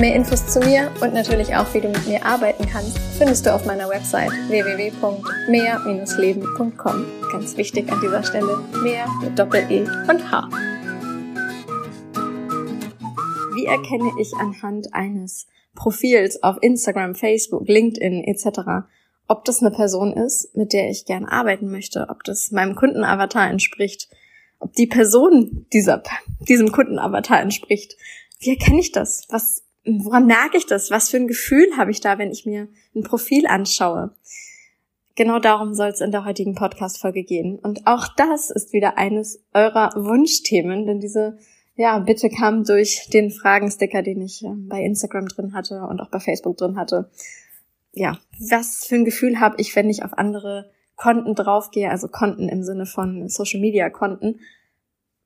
Mehr Infos zu mir und natürlich auch, wie du mit mir arbeiten kannst, findest du auf meiner Website www.mehr-leben.com. Ganz wichtig an dieser Stelle, mehr mit Doppel-E und H. Wie erkenne ich anhand eines Profils auf Instagram, Facebook, LinkedIn etc., ob das eine Person ist, mit der ich gern arbeiten möchte, ob das meinem Kundenavatar entspricht, ob die Person dieser, diesem Kundenavatar entspricht. Wie erkenne ich das? Was woran merke ich das? Was für ein Gefühl habe ich da, wenn ich mir ein Profil anschaue? Genau darum soll es in der heutigen Podcast-Folge gehen. Und auch das ist wieder eines eurer Wunschthemen, denn diese ja, Bitte kam durch den Fragensticker, den ich äh, bei Instagram drin hatte und auch bei Facebook drin hatte. Ja, was für ein Gefühl habe ich, wenn ich auf andere Konten draufgehe, also Konten im Sinne von Social Media Konten,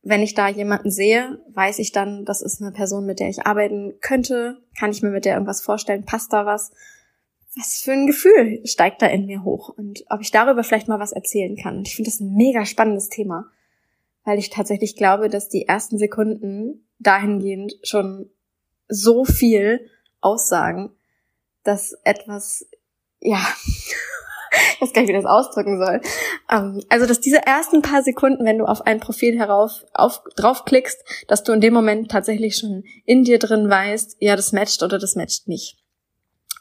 wenn ich da jemanden sehe, weiß ich dann, das ist eine Person, mit der ich arbeiten könnte. Kann ich mir mit der irgendwas vorstellen? Passt da was? Was für ein Gefühl steigt da in mir hoch? Und ob ich darüber vielleicht mal was erzählen kann. Und ich finde das ein mega spannendes Thema, weil ich tatsächlich glaube, dass die ersten Sekunden dahingehend schon so viel aussagen, dass etwas, ja, ich weiß gar nicht, wie das ausdrücken soll. Ähm, also, dass diese ersten paar Sekunden, wenn du auf ein Profil herauf, auf, draufklickst, dass du in dem Moment tatsächlich schon in dir drin weißt, ja, das matcht oder das matcht nicht.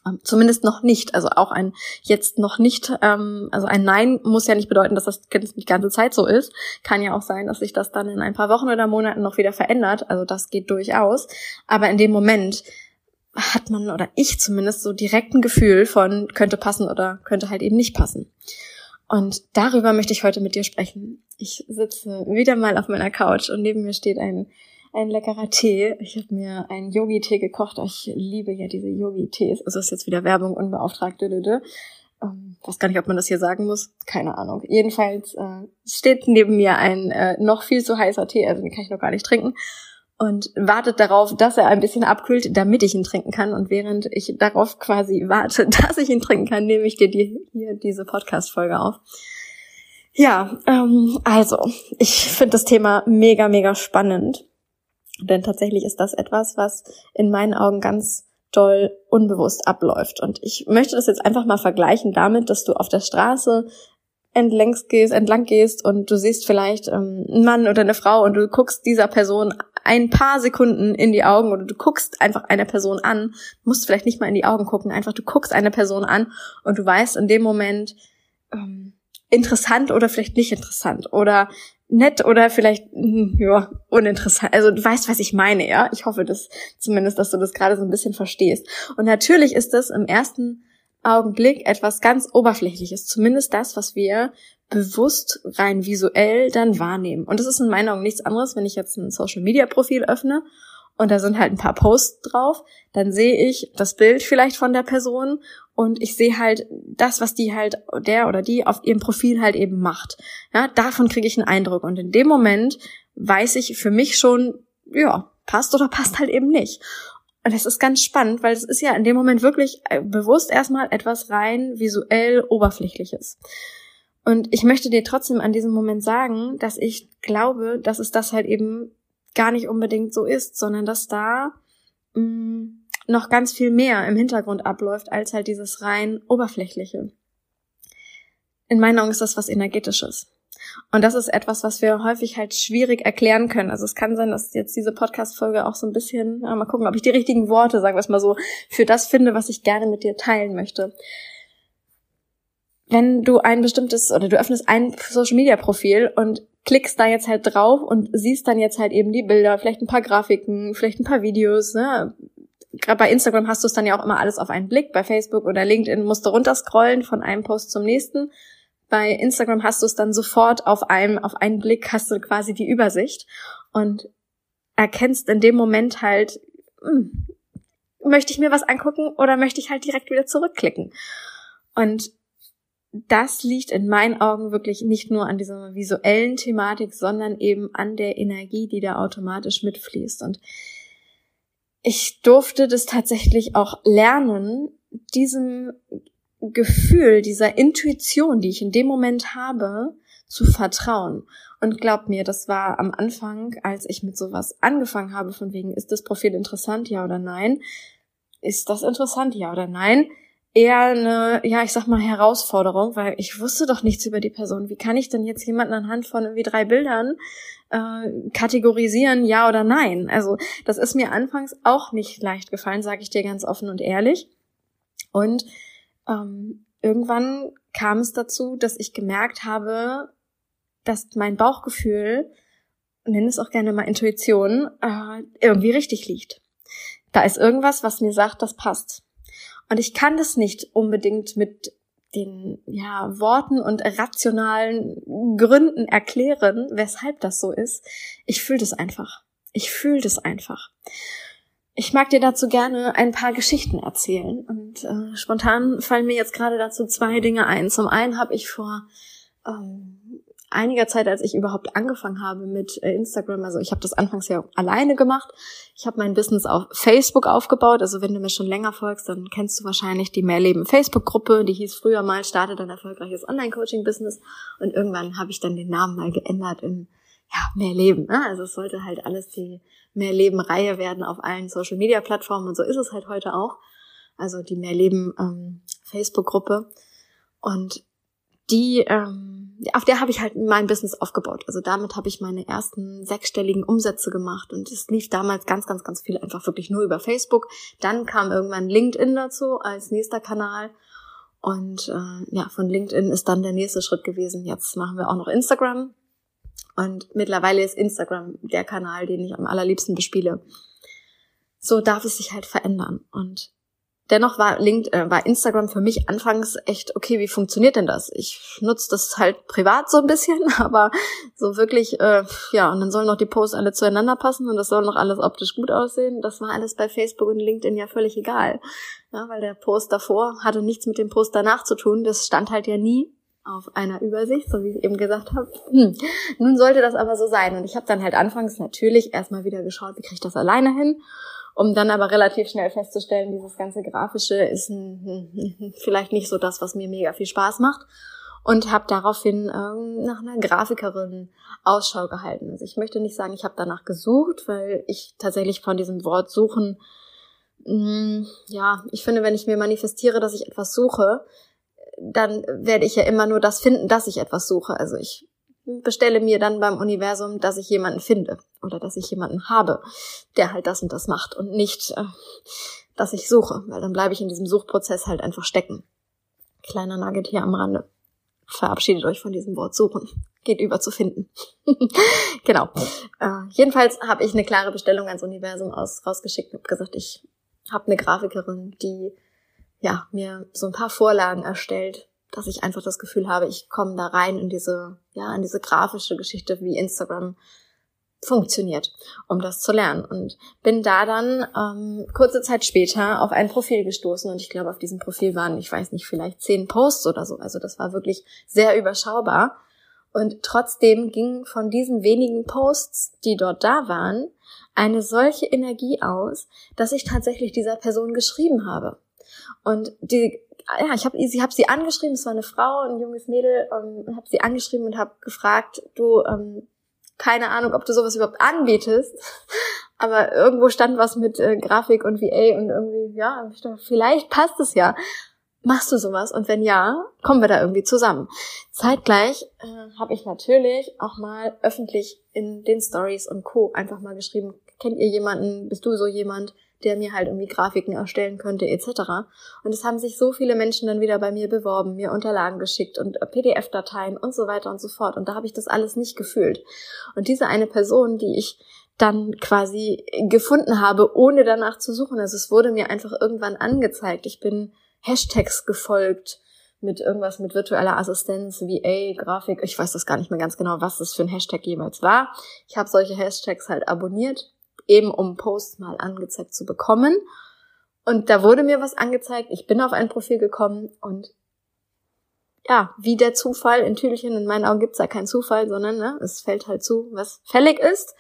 Ähm, zumindest noch nicht. Also auch ein jetzt noch nicht, ähm, also ein Nein muss ja nicht bedeuten, dass das die ganze Zeit so ist. Kann ja auch sein, dass sich das dann in ein paar Wochen oder Monaten noch wieder verändert. Also das geht durchaus. Aber in dem Moment hat man oder ich zumindest so direkt ein Gefühl von könnte passen oder könnte halt eben nicht passen. Und darüber möchte ich heute mit dir sprechen. Ich sitze wieder mal auf meiner Couch und neben mir steht ein, ein leckerer Tee. Ich habe mir einen Yogi-Tee gekocht. Ich liebe ja diese Yogi-Tees. Also ist jetzt wieder Werbung unbeauftragt. Ähm, weiß gar nicht, ob man das hier sagen muss. Keine Ahnung. Jedenfalls äh, steht neben mir ein äh, noch viel zu heißer Tee. Also den kann ich noch gar nicht trinken und wartet darauf, dass er ein bisschen abkühlt, damit ich ihn trinken kann. Und während ich darauf quasi warte, dass ich ihn trinken kann, nehme ich dir die, hier diese Podcast-Folge auf. Ja, ähm, also, ich finde das Thema mega, mega spannend. Denn tatsächlich ist das etwas, was in meinen Augen ganz doll unbewusst abläuft. Und ich möchte das jetzt einfach mal vergleichen damit, dass du auf der Straße entlangs gehst, entlang gehst und du siehst vielleicht ähm, einen Mann oder eine Frau und du guckst dieser Person ein paar Sekunden in die Augen oder du guckst einfach eine Person an, musst vielleicht nicht mal in die Augen gucken, einfach du guckst eine Person an und du weißt in dem Moment ähm, interessant oder vielleicht nicht interessant oder nett oder vielleicht hm, ja uninteressant. Also du weißt, was ich meine, ja. Ich hoffe, dass zumindest, dass du das gerade so ein bisschen verstehst. Und natürlich ist das im ersten Augenblick etwas ganz Oberflächliches, zumindest das, was wir bewusst rein visuell dann wahrnehmen. Und das ist in meinen Augen nichts anderes, wenn ich jetzt ein Social Media Profil öffne und da sind halt ein paar Posts drauf, dann sehe ich das Bild vielleicht von der Person und ich sehe halt das, was die halt, der oder die auf ihrem Profil halt eben macht. Ja, davon kriege ich einen Eindruck und in dem Moment weiß ich für mich schon, ja, passt oder passt halt eben nicht. Und das ist ganz spannend, weil es ist ja in dem Moment wirklich äh, bewusst erstmal etwas rein visuell oberflächliches. Und ich möchte dir trotzdem an diesem Moment sagen, dass ich glaube, dass es das halt eben gar nicht unbedingt so ist, sondern dass da mh, mm, noch ganz viel mehr im Hintergrund abläuft als halt dieses rein oberflächliche. In meinen Augen ist das was energetisches. Und das ist etwas, was wir häufig halt schwierig erklären können. Also es kann sein, dass jetzt diese Podcast-Folge auch so ein bisschen, ja, mal gucken, ob ich die richtigen Worte, sagen wir es mal so, für das finde, was ich gerne mit dir teilen möchte. Wenn du ein bestimmtes oder du öffnest ein Social Media Profil und klickst da jetzt halt drauf und siehst dann jetzt halt eben die Bilder, vielleicht ein paar Grafiken, vielleicht ein paar Videos, ne? Gerade bei Instagram hast du es dann ja auch immer alles auf einen Blick, bei Facebook oder LinkedIn musst du runterscrollen von einem Post zum nächsten bei Instagram hast du es dann sofort auf einem, auf einen Blick hast du quasi die Übersicht und erkennst in dem Moment halt, hm, möchte ich mir was angucken oder möchte ich halt direkt wieder zurückklicken? Und das liegt in meinen Augen wirklich nicht nur an dieser visuellen Thematik, sondern eben an der Energie, die da automatisch mitfließt. Und ich durfte das tatsächlich auch lernen, diesem Gefühl, dieser Intuition, die ich in dem Moment habe, zu vertrauen. Und glaub mir, das war am Anfang, als ich mit sowas angefangen habe, von wegen, ist das Profil interessant, ja oder nein? Ist das interessant, ja oder nein? eher eine, ja, ich sag mal, Herausforderung, weil ich wusste doch nichts über die Person. Wie kann ich denn jetzt jemanden anhand von irgendwie drei Bildern äh, kategorisieren, ja oder nein? Also das ist mir anfangs auch nicht leicht gefallen, sage ich dir ganz offen und ehrlich. Und ähm, irgendwann kam es dazu, dass ich gemerkt habe, dass mein Bauchgefühl, nenne es auch gerne mal Intuition, äh, irgendwie richtig liegt. Da ist irgendwas, was mir sagt, das passt. Und ich kann das nicht unbedingt mit den ja, Worten und rationalen Gründen erklären, weshalb das so ist. Ich fühle das einfach. Ich fühle das einfach. Ich mag dir dazu gerne ein paar Geschichten erzählen. Und äh, spontan fallen mir jetzt gerade dazu zwei Dinge ein. Zum einen habe ich vor ähm, einiger Zeit, als ich überhaupt angefangen habe mit äh, Instagram, also ich habe das anfangs ja alleine gemacht. Ich habe mein Business auf Facebook aufgebaut. Also wenn du mir schon länger folgst, dann kennst du wahrscheinlich die Mehrleben Facebook-Gruppe. Die hieß früher mal Startet ein erfolgreiches Online-Coaching-Business. Und irgendwann habe ich dann den Namen mal geändert in ja, Mehrleben. Ne? Also es sollte halt alles die Mehrleben-Reihe werden auf allen Social-Media-Plattformen. Und so ist es halt heute auch. Also die Mehrleben ähm, Facebook-Gruppe. Und die, ähm, auf der habe ich halt mein Business aufgebaut. Also damit habe ich meine ersten sechsstelligen Umsätze gemacht und es lief damals ganz, ganz, ganz viel einfach wirklich nur über Facebook. Dann kam irgendwann LinkedIn dazu als nächster Kanal und äh, ja, von LinkedIn ist dann der nächste Schritt gewesen. Jetzt machen wir auch noch Instagram und mittlerweile ist Instagram der Kanal, den ich am allerliebsten bespiele. So darf es sich halt verändern und Dennoch war, LinkedIn, äh, war Instagram für mich anfangs echt, okay, wie funktioniert denn das? Ich nutze das halt privat so ein bisschen, aber so wirklich, äh, ja, und dann sollen noch die Posts alle zueinander passen und das soll noch alles optisch gut aussehen. Das war alles bei Facebook und LinkedIn ja völlig egal. Ja, weil der Post davor hatte nichts mit dem Post danach zu tun. Das stand halt ja nie auf einer Übersicht, so wie ich eben gesagt habe. Hm. Nun sollte das aber so sein. Und ich habe dann halt anfangs natürlich erstmal wieder geschaut, wie kriege ich das alleine hin um dann aber relativ schnell festzustellen, dieses ganze Grafische ist ein, vielleicht nicht so das, was mir mega viel Spaß macht und habe daraufhin ähm, nach einer Grafikerin Ausschau gehalten. Also ich möchte nicht sagen, ich habe danach gesucht, weil ich tatsächlich von diesem Wort suchen, mh, mm, ja, ich finde, wenn ich mir manifestiere, dass ich etwas suche, dann werde ich ja immer nur das finden, dass ich etwas suche. Also ich bestelle mir dann beim Universum, dass ich jemanden finde oder dass ich jemanden habe, der halt das und das macht und nicht, äh, dass ich suche, weil dann bleibe ich in diesem Suchprozess halt einfach stecken. Kleiner Nugget hier am Rande. Verabschiedet euch von diesem Wort suchen. Geht über zu finden. genau. Äh, jedenfalls habe ich eine klare Bestellung ans Universum aus, rausgeschickt und gesagt, ich habe eine Grafikerin, die ja mir so ein paar Vorlagen erstellt, dass ich einfach das Gefühl habe, ich komme da rein in diese, ja, in diese grafische Geschichte, wie Instagram funktioniert, um das zu lernen. Und bin da dann ähm, kurze Zeit später auf ein Profil gestoßen und ich glaube, auf diesem Profil waren, ich weiß nicht, vielleicht zehn Posts oder so. Also das war wirklich sehr überschaubar. Und trotzdem ging von diesen wenigen Posts, die dort da waren, eine solche Energie aus, dass ich tatsächlich dieser Person geschrieben habe. Und die ja, ich habe sie, hab sie angeschrieben, es war eine Frau, ein junges Mädel, ähm, habe sie angeschrieben und habe gefragt, du, ähm, keine Ahnung, ob du sowas überhaupt anbietest, aber irgendwo stand was mit äh, Grafik und VA und irgendwie, ja, ich dachte, vielleicht passt es ja. Machst du sowas? Und wenn ja, kommen wir da irgendwie zusammen. Zeitgleich äh, habe ich natürlich auch mal öffentlich in den Stories und Co. einfach mal geschrieben, kennt ihr jemanden, bist du so jemand? der mir halt irgendwie Grafiken erstellen könnte etc. Und es haben sich so viele Menschen dann wieder bei mir beworben, mir Unterlagen geschickt und PDF-Dateien und so weiter und so fort. Und da habe ich das alles nicht gefühlt. Und diese eine Person, die ich dann quasi gefunden habe, ohne danach zu suchen, also es wurde mir einfach irgendwann angezeigt. Ich bin Hashtags gefolgt mit irgendwas mit virtueller Assistenz, VA, Grafik. Ich weiß das gar nicht mehr ganz genau, was das für ein Hashtag jemals war. Ich habe solche Hashtags halt abonniert eben um Posts mal angezeigt zu bekommen. Und da wurde mir was angezeigt. Ich bin auf ein Profil gekommen und ja, wie der Zufall in Tüdelchen, in meinen Augen gibt's da keinen Zufall, sondern ne, es fällt halt zu, was fällig ist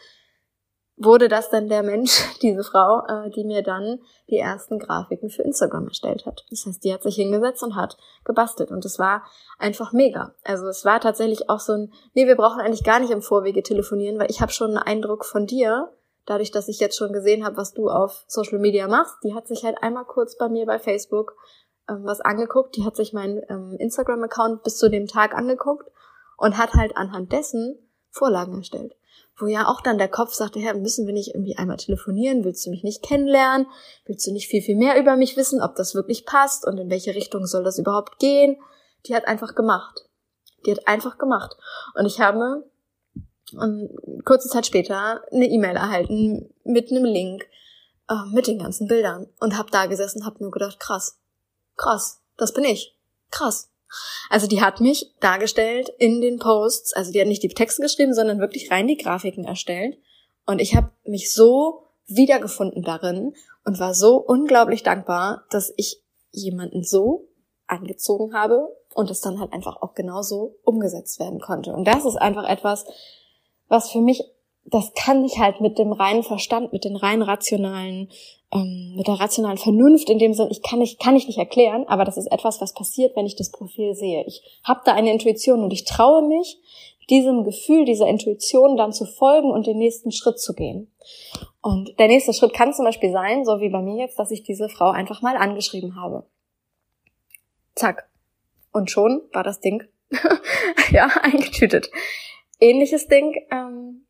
wurde das dann der Mensch, diese Frau, äh, die mir dann die ersten Grafiken für Instagram erstellt hat. Das heißt, die hat sich hingesetzt und hat gebastelt und es war einfach mega. Also es war tatsächlich auch so ein, nee, wir brauchen eigentlich gar nicht im Vorwege telefonieren, weil ich habe schon einen Eindruck von dir, dadurch, dass ich jetzt schon gesehen habe, was du auf Social Media machst. Die hat sich halt einmal kurz bei mir bei Facebook ähm, was angeguckt, die hat sich meinen ähm, Instagram-Account bis zu dem Tag angeguckt und hat halt anhand dessen Vorlagen erstellt wo ja auch dann der Kopf sagte, Herr, müssen wir nicht irgendwie einmal telefonieren? Willst du mich nicht kennenlernen? Willst du nicht viel, viel mehr über mich wissen, ob das wirklich passt und in welche Richtung soll das überhaupt gehen? Die hat einfach gemacht. Die hat einfach gemacht. Und ich habe ähm, kurze Zeit später eine E-Mail erhalten mit einem Link, äh, mit den ganzen Bildern und habe da gesessen, habe nur gedacht, krass, krass, das bin ich, krass. Also die hat mich dargestellt in den Posts, also die hat nicht die Texte geschrieben, sondern wirklich rein die Grafiken erstellt. Und ich habe mich so wiedergefunden darin und war so unglaublich dankbar, dass ich jemanden so angezogen habe und es dann halt einfach auch genauso umgesetzt werden konnte. Und das ist einfach etwas, was für mich das kann ich halt mit dem reinen Verstand, mit den rein rationalen, ähm, mit der rationalen Vernunft in dem Sinn, ich kann nicht, kann ich nicht erklären, aber das ist etwas, was passiert, wenn ich das Profil sehe. Ich habe da eine Intuition und ich traue mich, diesem Gefühl, dieser Intuition dann zu folgen und den nächsten Schritt zu gehen. Und der nächste Schritt kann zum Beispiel sein, so wie bei mir jetzt, dass ich diese Frau einfach mal angeschrieben habe. Zack. Und schon war das Ding ja eingetütet. Ähnliches Ding ähm,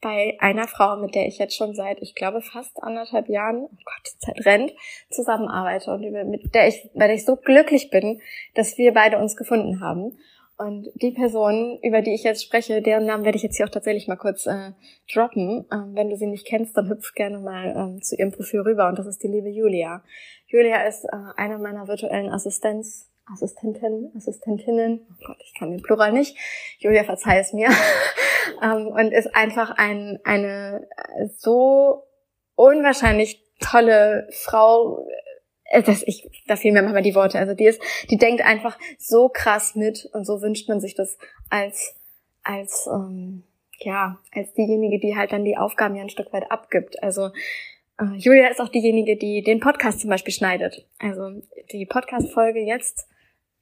bei einer Frau, mit der ich jetzt schon seit, ich glaube, fast anderthalb Jahren, oh Gott, Zeit rennt, zusammenarbeite und mit der ich, bei der ich so glücklich bin, dass wir beide uns gefunden haben. Und die Person, über die ich jetzt spreche, deren Namen werde ich jetzt hier auch tatsächlich mal kurz äh, droppen. Ähm, wenn du sie nicht kennst, dann hüpf gerne mal ähm, zu ihrem Profil rüber. Und das ist die liebe Julia. Julia ist äh, eine meiner virtuellen Assistenz Assistenten, Assistentinnen, oh Gott, ich kann den Plural nicht, Julia, verzeih es mir, ähm, und ist einfach ein, eine so unwahrscheinlich tolle Frau, äh, dass ich, da fehlen mir manchmal die Worte, also die ist, die denkt einfach so krass mit und so wünscht man sich das als, als, ähm, ja, als diejenige, die halt dann die Aufgaben ja ein Stück weit abgibt. Also äh, Julia ist auch diejenige, die den Podcast zum Beispiel schneidet. Also die Podcast-Folge jetzt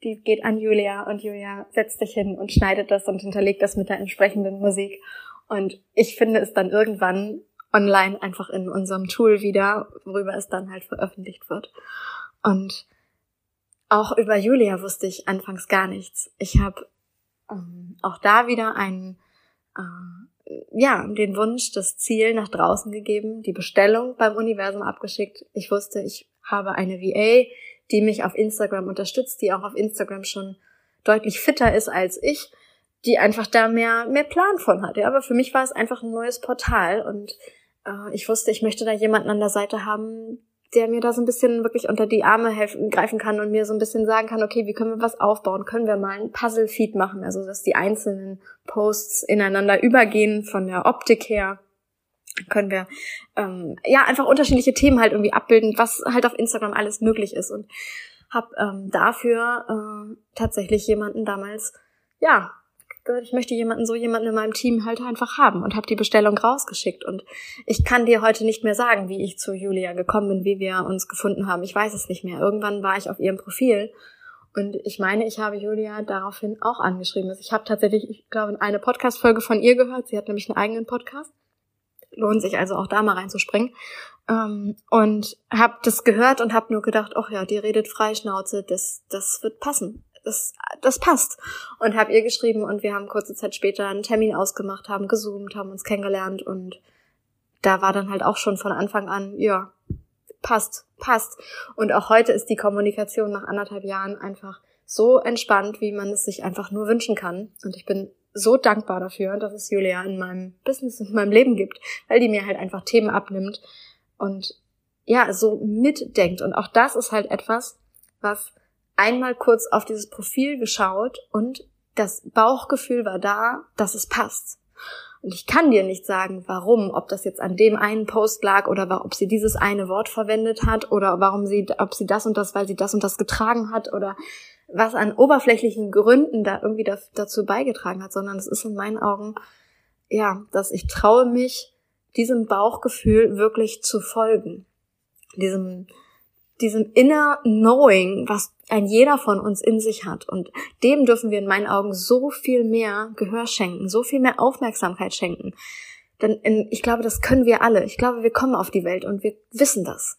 die geht an Julia und Julia setzt sich hin und schneidet das und hinterlegt das mit der entsprechenden Musik. Und ich finde es dann irgendwann online einfach in unserem Tool wieder, worüber es dann halt veröffentlicht wird. Und auch über Julia wusste ich anfangs gar nichts. Ich habe ähm, auch da wieder einen, äh, ja, den Wunsch, das Ziel nach draußen gegeben, die Bestellung beim Universum abgeschickt. Ich wusste, ich habe eine VA, die mich auf Instagram unterstützt, die auch auf Instagram schon deutlich fitter ist als ich, die einfach da mehr, mehr Plan von hat. Ja, aber für mich war es einfach ein neues Portal und äh, ich wusste, ich möchte da jemanden an der Seite haben, der mir da so ein bisschen wirklich unter die Arme helfen, greifen kann und mir so ein bisschen sagen kann, okay, wie können wir was aufbauen? Können wir mal ein Puzzle-Feed machen? Also, dass die einzelnen Posts ineinander übergehen von der Optik her können wir ähm, ja einfach unterschiedliche Themen halt irgendwie abbilden, was halt auf Instagram alles möglich ist und habe ähm, dafür äh, tatsächlich jemanden damals ja ich möchte jemanden so jemanden in meinem Team halt einfach haben und habe die Bestellung rausgeschickt und ich kann dir heute nicht mehr sagen, wie ich zu Julia gekommen bin, wie wir uns gefunden haben. Ich weiß es nicht mehr. Irgendwann war ich auf ihrem Profil und ich meine, ich habe Julia daraufhin auch angeschrieben. Also ich habe tatsächlich, ich glaube, eine Podcast Folge von ihr gehört. Sie hat nämlich einen eigenen Podcast lohnt sich also auch da mal reinzuspringen. Ähm, und habe das gehört und habe nur gedacht, ach ja, die redet Freischnauze, das, das wird passen. Das, das passt. Und habe ihr geschrieben und wir haben kurze Zeit später einen Termin ausgemacht, haben gezoomt, haben uns kennengelernt und da war dann halt auch schon von Anfang an, ja, passt, passt. Und auch heute ist die Kommunikation nach anderthalb Jahren einfach so entspannt, wie man es sich einfach nur wünschen kann. Und ich bin so dankbar dafür, dass es Julia in meinem Business, in meinem Leben gibt, weil die mir halt einfach Themen abnimmt und ja, so mitdenkt. Und auch das ist halt etwas, was einmal kurz auf dieses Profil geschaut und das Bauchgefühl war da, dass es passt. Und ich kann dir nicht sagen, warum, ob das jetzt an dem einen Post lag oder ob sie dieses eine Wort verwendet hat oder warum sie, ob sie das und das, weil sie das und das getragen hat oder was an oberflächlichen Gründen da irgendwie da, dazu beigetragen hat, sondern es ist in meinen Augen, ja, dass ich traue mich, diesem Bauchgefühl wirklich zu folgen. Diesem, diesem inner Knowing, was ein jeder von uns in sich hat. Und dem dürfen wir in meinen Augen so viel mehr Gehör schenken, so viel mehr Aufmerksamkeit schenken. Denn in, ich glaube, das können wir alle. Ich glaube, wir kommen auf die Welt und wir wissen das.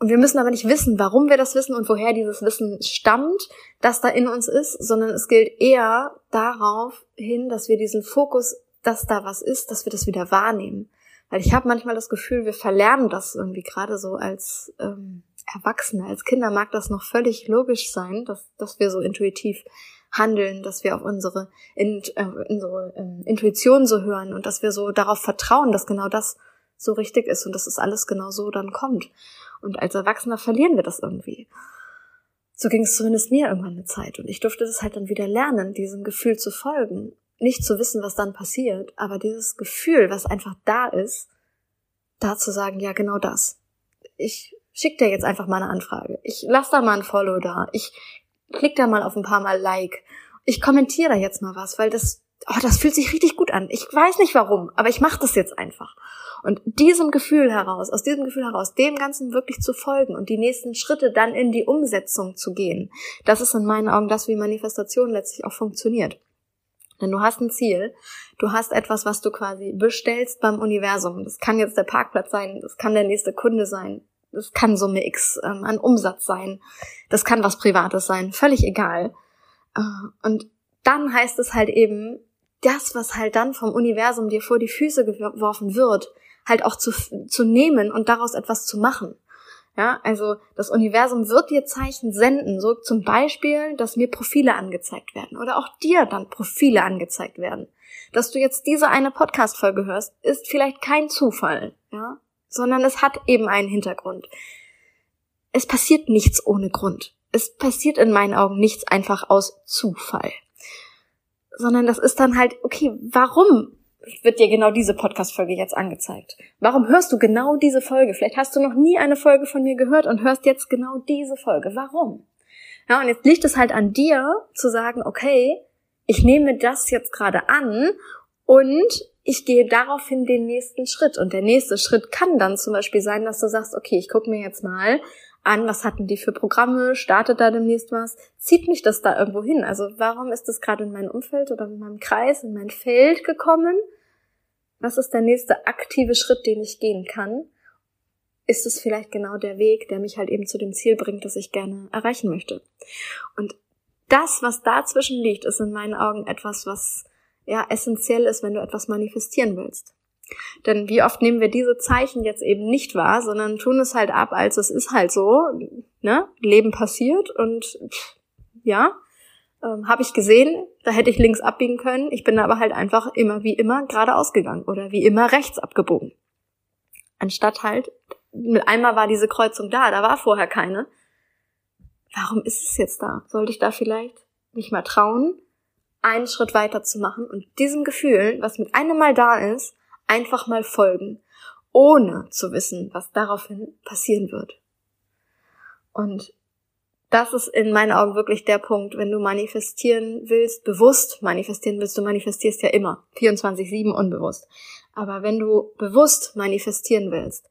Und wir müssen aber nicht wissen, warum wir das wissen und woher dieses Wissen stammt, das da in uns ist, sondern es gilt eher darauf hin, dass wir diesen Fokus, dass da was ist, dass wir das wieder wahrnehmen. Weil ich habe manchmal das Gefühl, wir verlernen das irgendwie gerade so als ähm, Erwachsene, als Kinder mag das noch völlig logisch sein, dass, dass wir so intuitiv handeln, dass wir auf unsere, in, äh, unsere äh, Intuition so hören und dass wir so darauf vertrauen, dass genau das so richtig ist und dass es alles genau so dann kommt. Und als Erwachsener verlieren wir das irgendwie. So ging es zumindest mir irgendwann eine Zeit. Und ich durfte das halt dann wieder lernen, diesem Gefühl zu folgen. Nicht zu wissen, was dann passiert, aber dieses Gefühl, was einfach da ist, da zu sagen, ja, genau das. Ich schick dir jetzt einfach mal eine Anfrage. Ich lass da mal ein Follow da. Ich klick da mal auf ein paar Mal Like. Ich kommentiere da jetzt mal was, weil das, oh, das fühlt sich richtig gut an. Ich weiß nicht warum, aber ich mache das jetzt einfach. Und diesem Gefühl heraus, aus diesem Gefühl heraus, dem Ganzen wirklich zu folgen und die nächsten Schritte dann in die Umsetzung zu gehen, das ist in meinen Augen das, wie Manifestation letztlich auch funktioniert. Denn du hast ein Ziel, du hast etwas, was du quasi bestellst beim Universum. Das kann jetzt der Parkplatz sein, das kann der nächste Kunde sein, das kann Summe X ähm, an Umsatz sein, das kann was Privates sein, völlig egal. Äh, und dann heißt es halt eben, das, was halt dann vom Universum dir vor die Füße geworfen wird, halt auch zu, zu nehmen und daraus etwas zu machen. Ja, also das Universum wird dir Zeichen senden, so zum Beispiel, dass mir Profile angezeigt werden oder auch dir dann Profile angezeigt werden. Dass du jetzt diese eine Podcast-Folge hörst, ist vielleicht kein Zufall, ja, sondern es hat eben einen Hintergrund. Es passiert nichts ohne Grund. Es passiert in meinen Augen nichts einfach aus Zufall. Sondern das ist dann halt, okay, warum wird dir genau diese Podcast-Folge jetzt angezeigt. Warum hörst du genau diese Folge? Vielleicht hast du noch nie eine Folge von mir gehört und hörst jetzt genau diese Folge. Warum? Ja, und jetzt liegt es halt an dir zu sagen, okay, ich nehme das jetzt gerade an und ich gehe daraufhin den nächsten Schritt. Und der nächste Schritt kann dann zum Beispiel sein, dass du sagst, okay, ich gucke mir jetzt mal an, was hatten die für Programme, startet da demnächst was, zieht mich das da irgendwo hin? Also warum ist das gerade in mein Umfeld oder in meinem Kreis, in mein Feld gekommen? Was ist der nächste aktive Schritt, den ich gehen kann? Ist es vielleicht genau der Weg, der mich halt eben zu dem Ziel bringt, das ich gerne erreichen möchte? Und das, was dazwischen liegt, ist in meinen Augen etwas, was ja essentiell ist, wenn du etwas manifestieren willst. Denn wie oft nehmen wir diese Zeichen jetzt eben nicht wahr, sondern tun es halt ab, als es ist halt so, ne? Leben passiert und ja, ähm, habe ich gesehen, da hätte ich links abbiegen können. Ich bin aber halt einfach immer wie immer geradeaus gegangen oder wie immer rechts abgebogen. Anstatt halt, mit einmal war diese Kreuzung da, da war vorher keine. Warum ist es jetzt da? Sollte ich da vielleicht nicht mal trauen, einen Schritt weiter zu machen und diesem Gefühl, was mit einem Mal da ist, einfach mal folgen, ohne zu wissen, was daraufhin passieren wird. Und das ist in meinen Augen wirklich der Punkt, wenn du manifestieren willst, bewusst manifestieren willst, du manifestierst ja immer, 24-7 unbewusst. Aber wenn du bewusst manifestieren willst,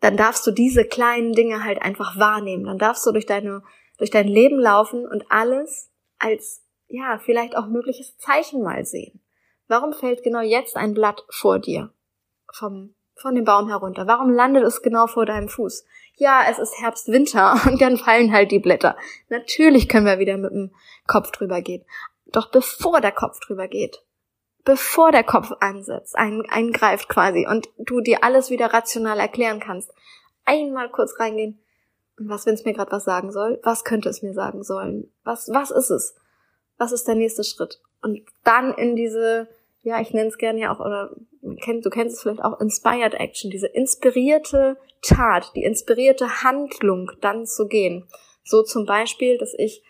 dann darfst du diese kleinen Dinge halt einfach wahrnehmen. Dann darfst du durch deine, durch dein Leben laufen und alles als, ja, vielleicht auch mögliches Zeichen mal sehen. Warum fällt genau jetzt ein Blatt vor dir? Vom, von dem Baum herunter? Warum landet es genau vor deinem Fuß? Ja, es ist Herbst, Winter und dann fallen halt die Blätter. Natürlich können wir wieder mit dem Kopf drüber gehen. Doch bevor der Kopf drüber geht, bevor der Kopf ansetzt, ein, eingreift quasi und du dir alles wieder rational erklären kannst, einmal kurz reingehen. Und was, wenn es mir gerade was sagen soll? Was könnte es mir sagen sollen? Was, was ist es? Was ist der nächste Schritt? Und dann in diese ja, ich nenne es gerne ja auch, oder du kennst es vielleicht auch, Inspired Action, diese inspirierte Tat, die inspirierte Handlung dann zu gehen. So zum Beispiel, dass ich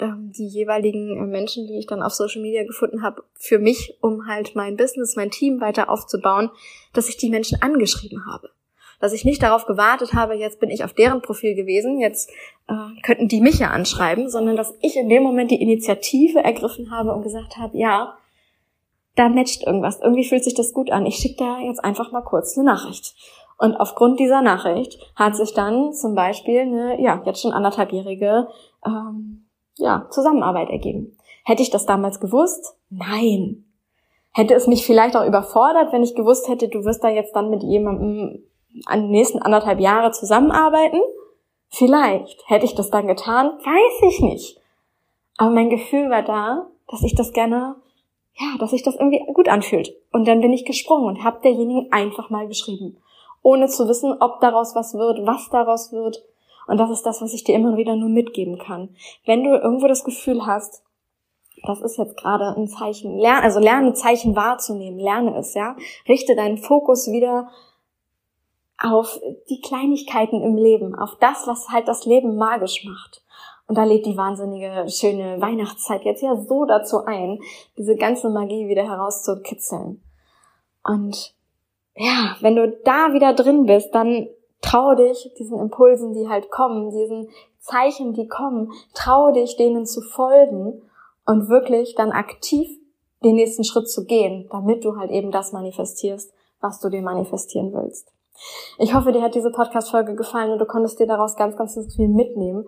ähm, die jeweiligen Menschen, die ich dann auf Social Media gefunden habe, für mich, um halt mein Business, mein Team weiter aufzubauen, dass ich die Menschen angeschrieben habe. dass ich nicht darauf gewartet habe, jetzt bin ich auf deren Profil gewesen, jetzt äh, könnten die mich ja anschreiben, sondern dass ich in dem Moment die Initiative ergriffen habe und gesagt habe, ja, da matcht irgendwas, irgendwie fühlt sich das gut an. Ich schicke da jetzt einfach mal kurz eine Nachricht. Und aufgrund dieser Nachricht hat sich dann zum Beispiel eine, ja, jetzt schon anderthalbjährige ähm, ja, Zusammenarbeit ergeben. Hätte ich das damals gewusst? Nein. Hätte es mich vielleicht auch überfordert, wenn ich gewusst hätte, du wirst da jetzt dann mit jemandem an den nächsten anderthalb Jahre zusammenarbeiten? Vielleicht. Hätte ich das dann getan? Weiß ich nicht. Aber mein Gefühl war da, dass ich das gerne, ja, dass sich das irgendwie gut anfühlt. Und dann bin ich gesprungen und habe derjenigen einfach mal geschrieben ohne zu wissen, ob daraus was wird, was daraus wird. Und das ist das, was ich dir immer wieder nur mitgeben kann. Wenn du irgendwo das Gefühl hast, das ist jetzt gerade ein Zeichen, lerne, also lerne Zeichen wahrzunehmen, lerne es, ja. Richte deinen Fokus wieder auf die Kleinigkeiten im Leben, auf das, was halt das Leben magisch macht. Und da lädt die wahnsinnige, schöne Weihnachtszeit jetzt ja so dazu ein, diese ganze Magie wieder herauszukitzeln. Und ja, wenn du da wieder drin bist, dann trau dich diesen Impulsen, die halt kommen, diesen Zeichen, die kommen, trau dich, denen zu folgen und wirklich dann aktiv den nächsten Schritt zu gehen, damit du halt eben das manifestierst, was du dir manifestieren willst. Ich hoffe, dir hat diese Podcast-Folge gefallen und du konntest dir daraus ganz, ganz viel mitnehmen.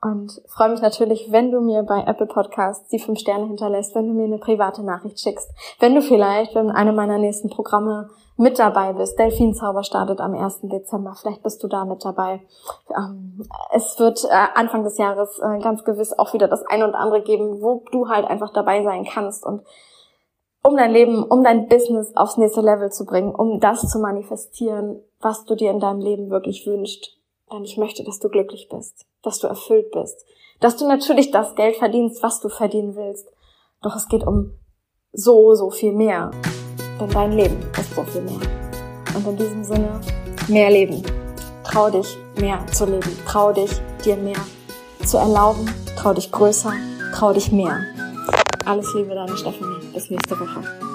Und freue mich natürlich, wenn du mir bei Apple Podcasts die fünf Sterne hinterlässt, wenn du mir eine private Nachricht schickst, wenn du vielleicht in einem meiner nächsten Programme mit dabei bist. Delfinzauber startet am 1. Dezember. Vielleicht bist du da mit dabei. Ähm, es wird äh, Anfang des Jahres äh, ganz gewiss auch wieder das ein und andere geben, wo du halt einfach dabei sein kannst und um dein Leben, um dein Business aufs nächste Level zu bringen, um das zu manifestieren, was du dir in deinem Leben wirklich wünschst. Denn ich möchte, dass du glücklich bist dass du erfüllt bist, dass du natürlich das Geld verdienst, was du verdienen willst. Doch es geht um so, so viel mehr. Denn dein Leben ist so viel mehr. Und in diesem Sinne, mehr Leben. Trau dich, mehr zu leben. Trau dich, dir mehr zu erlauben. Trau dich größer. Trau dich mehr. Alles Liebe, deine Stephanie. Bis nächste Woche.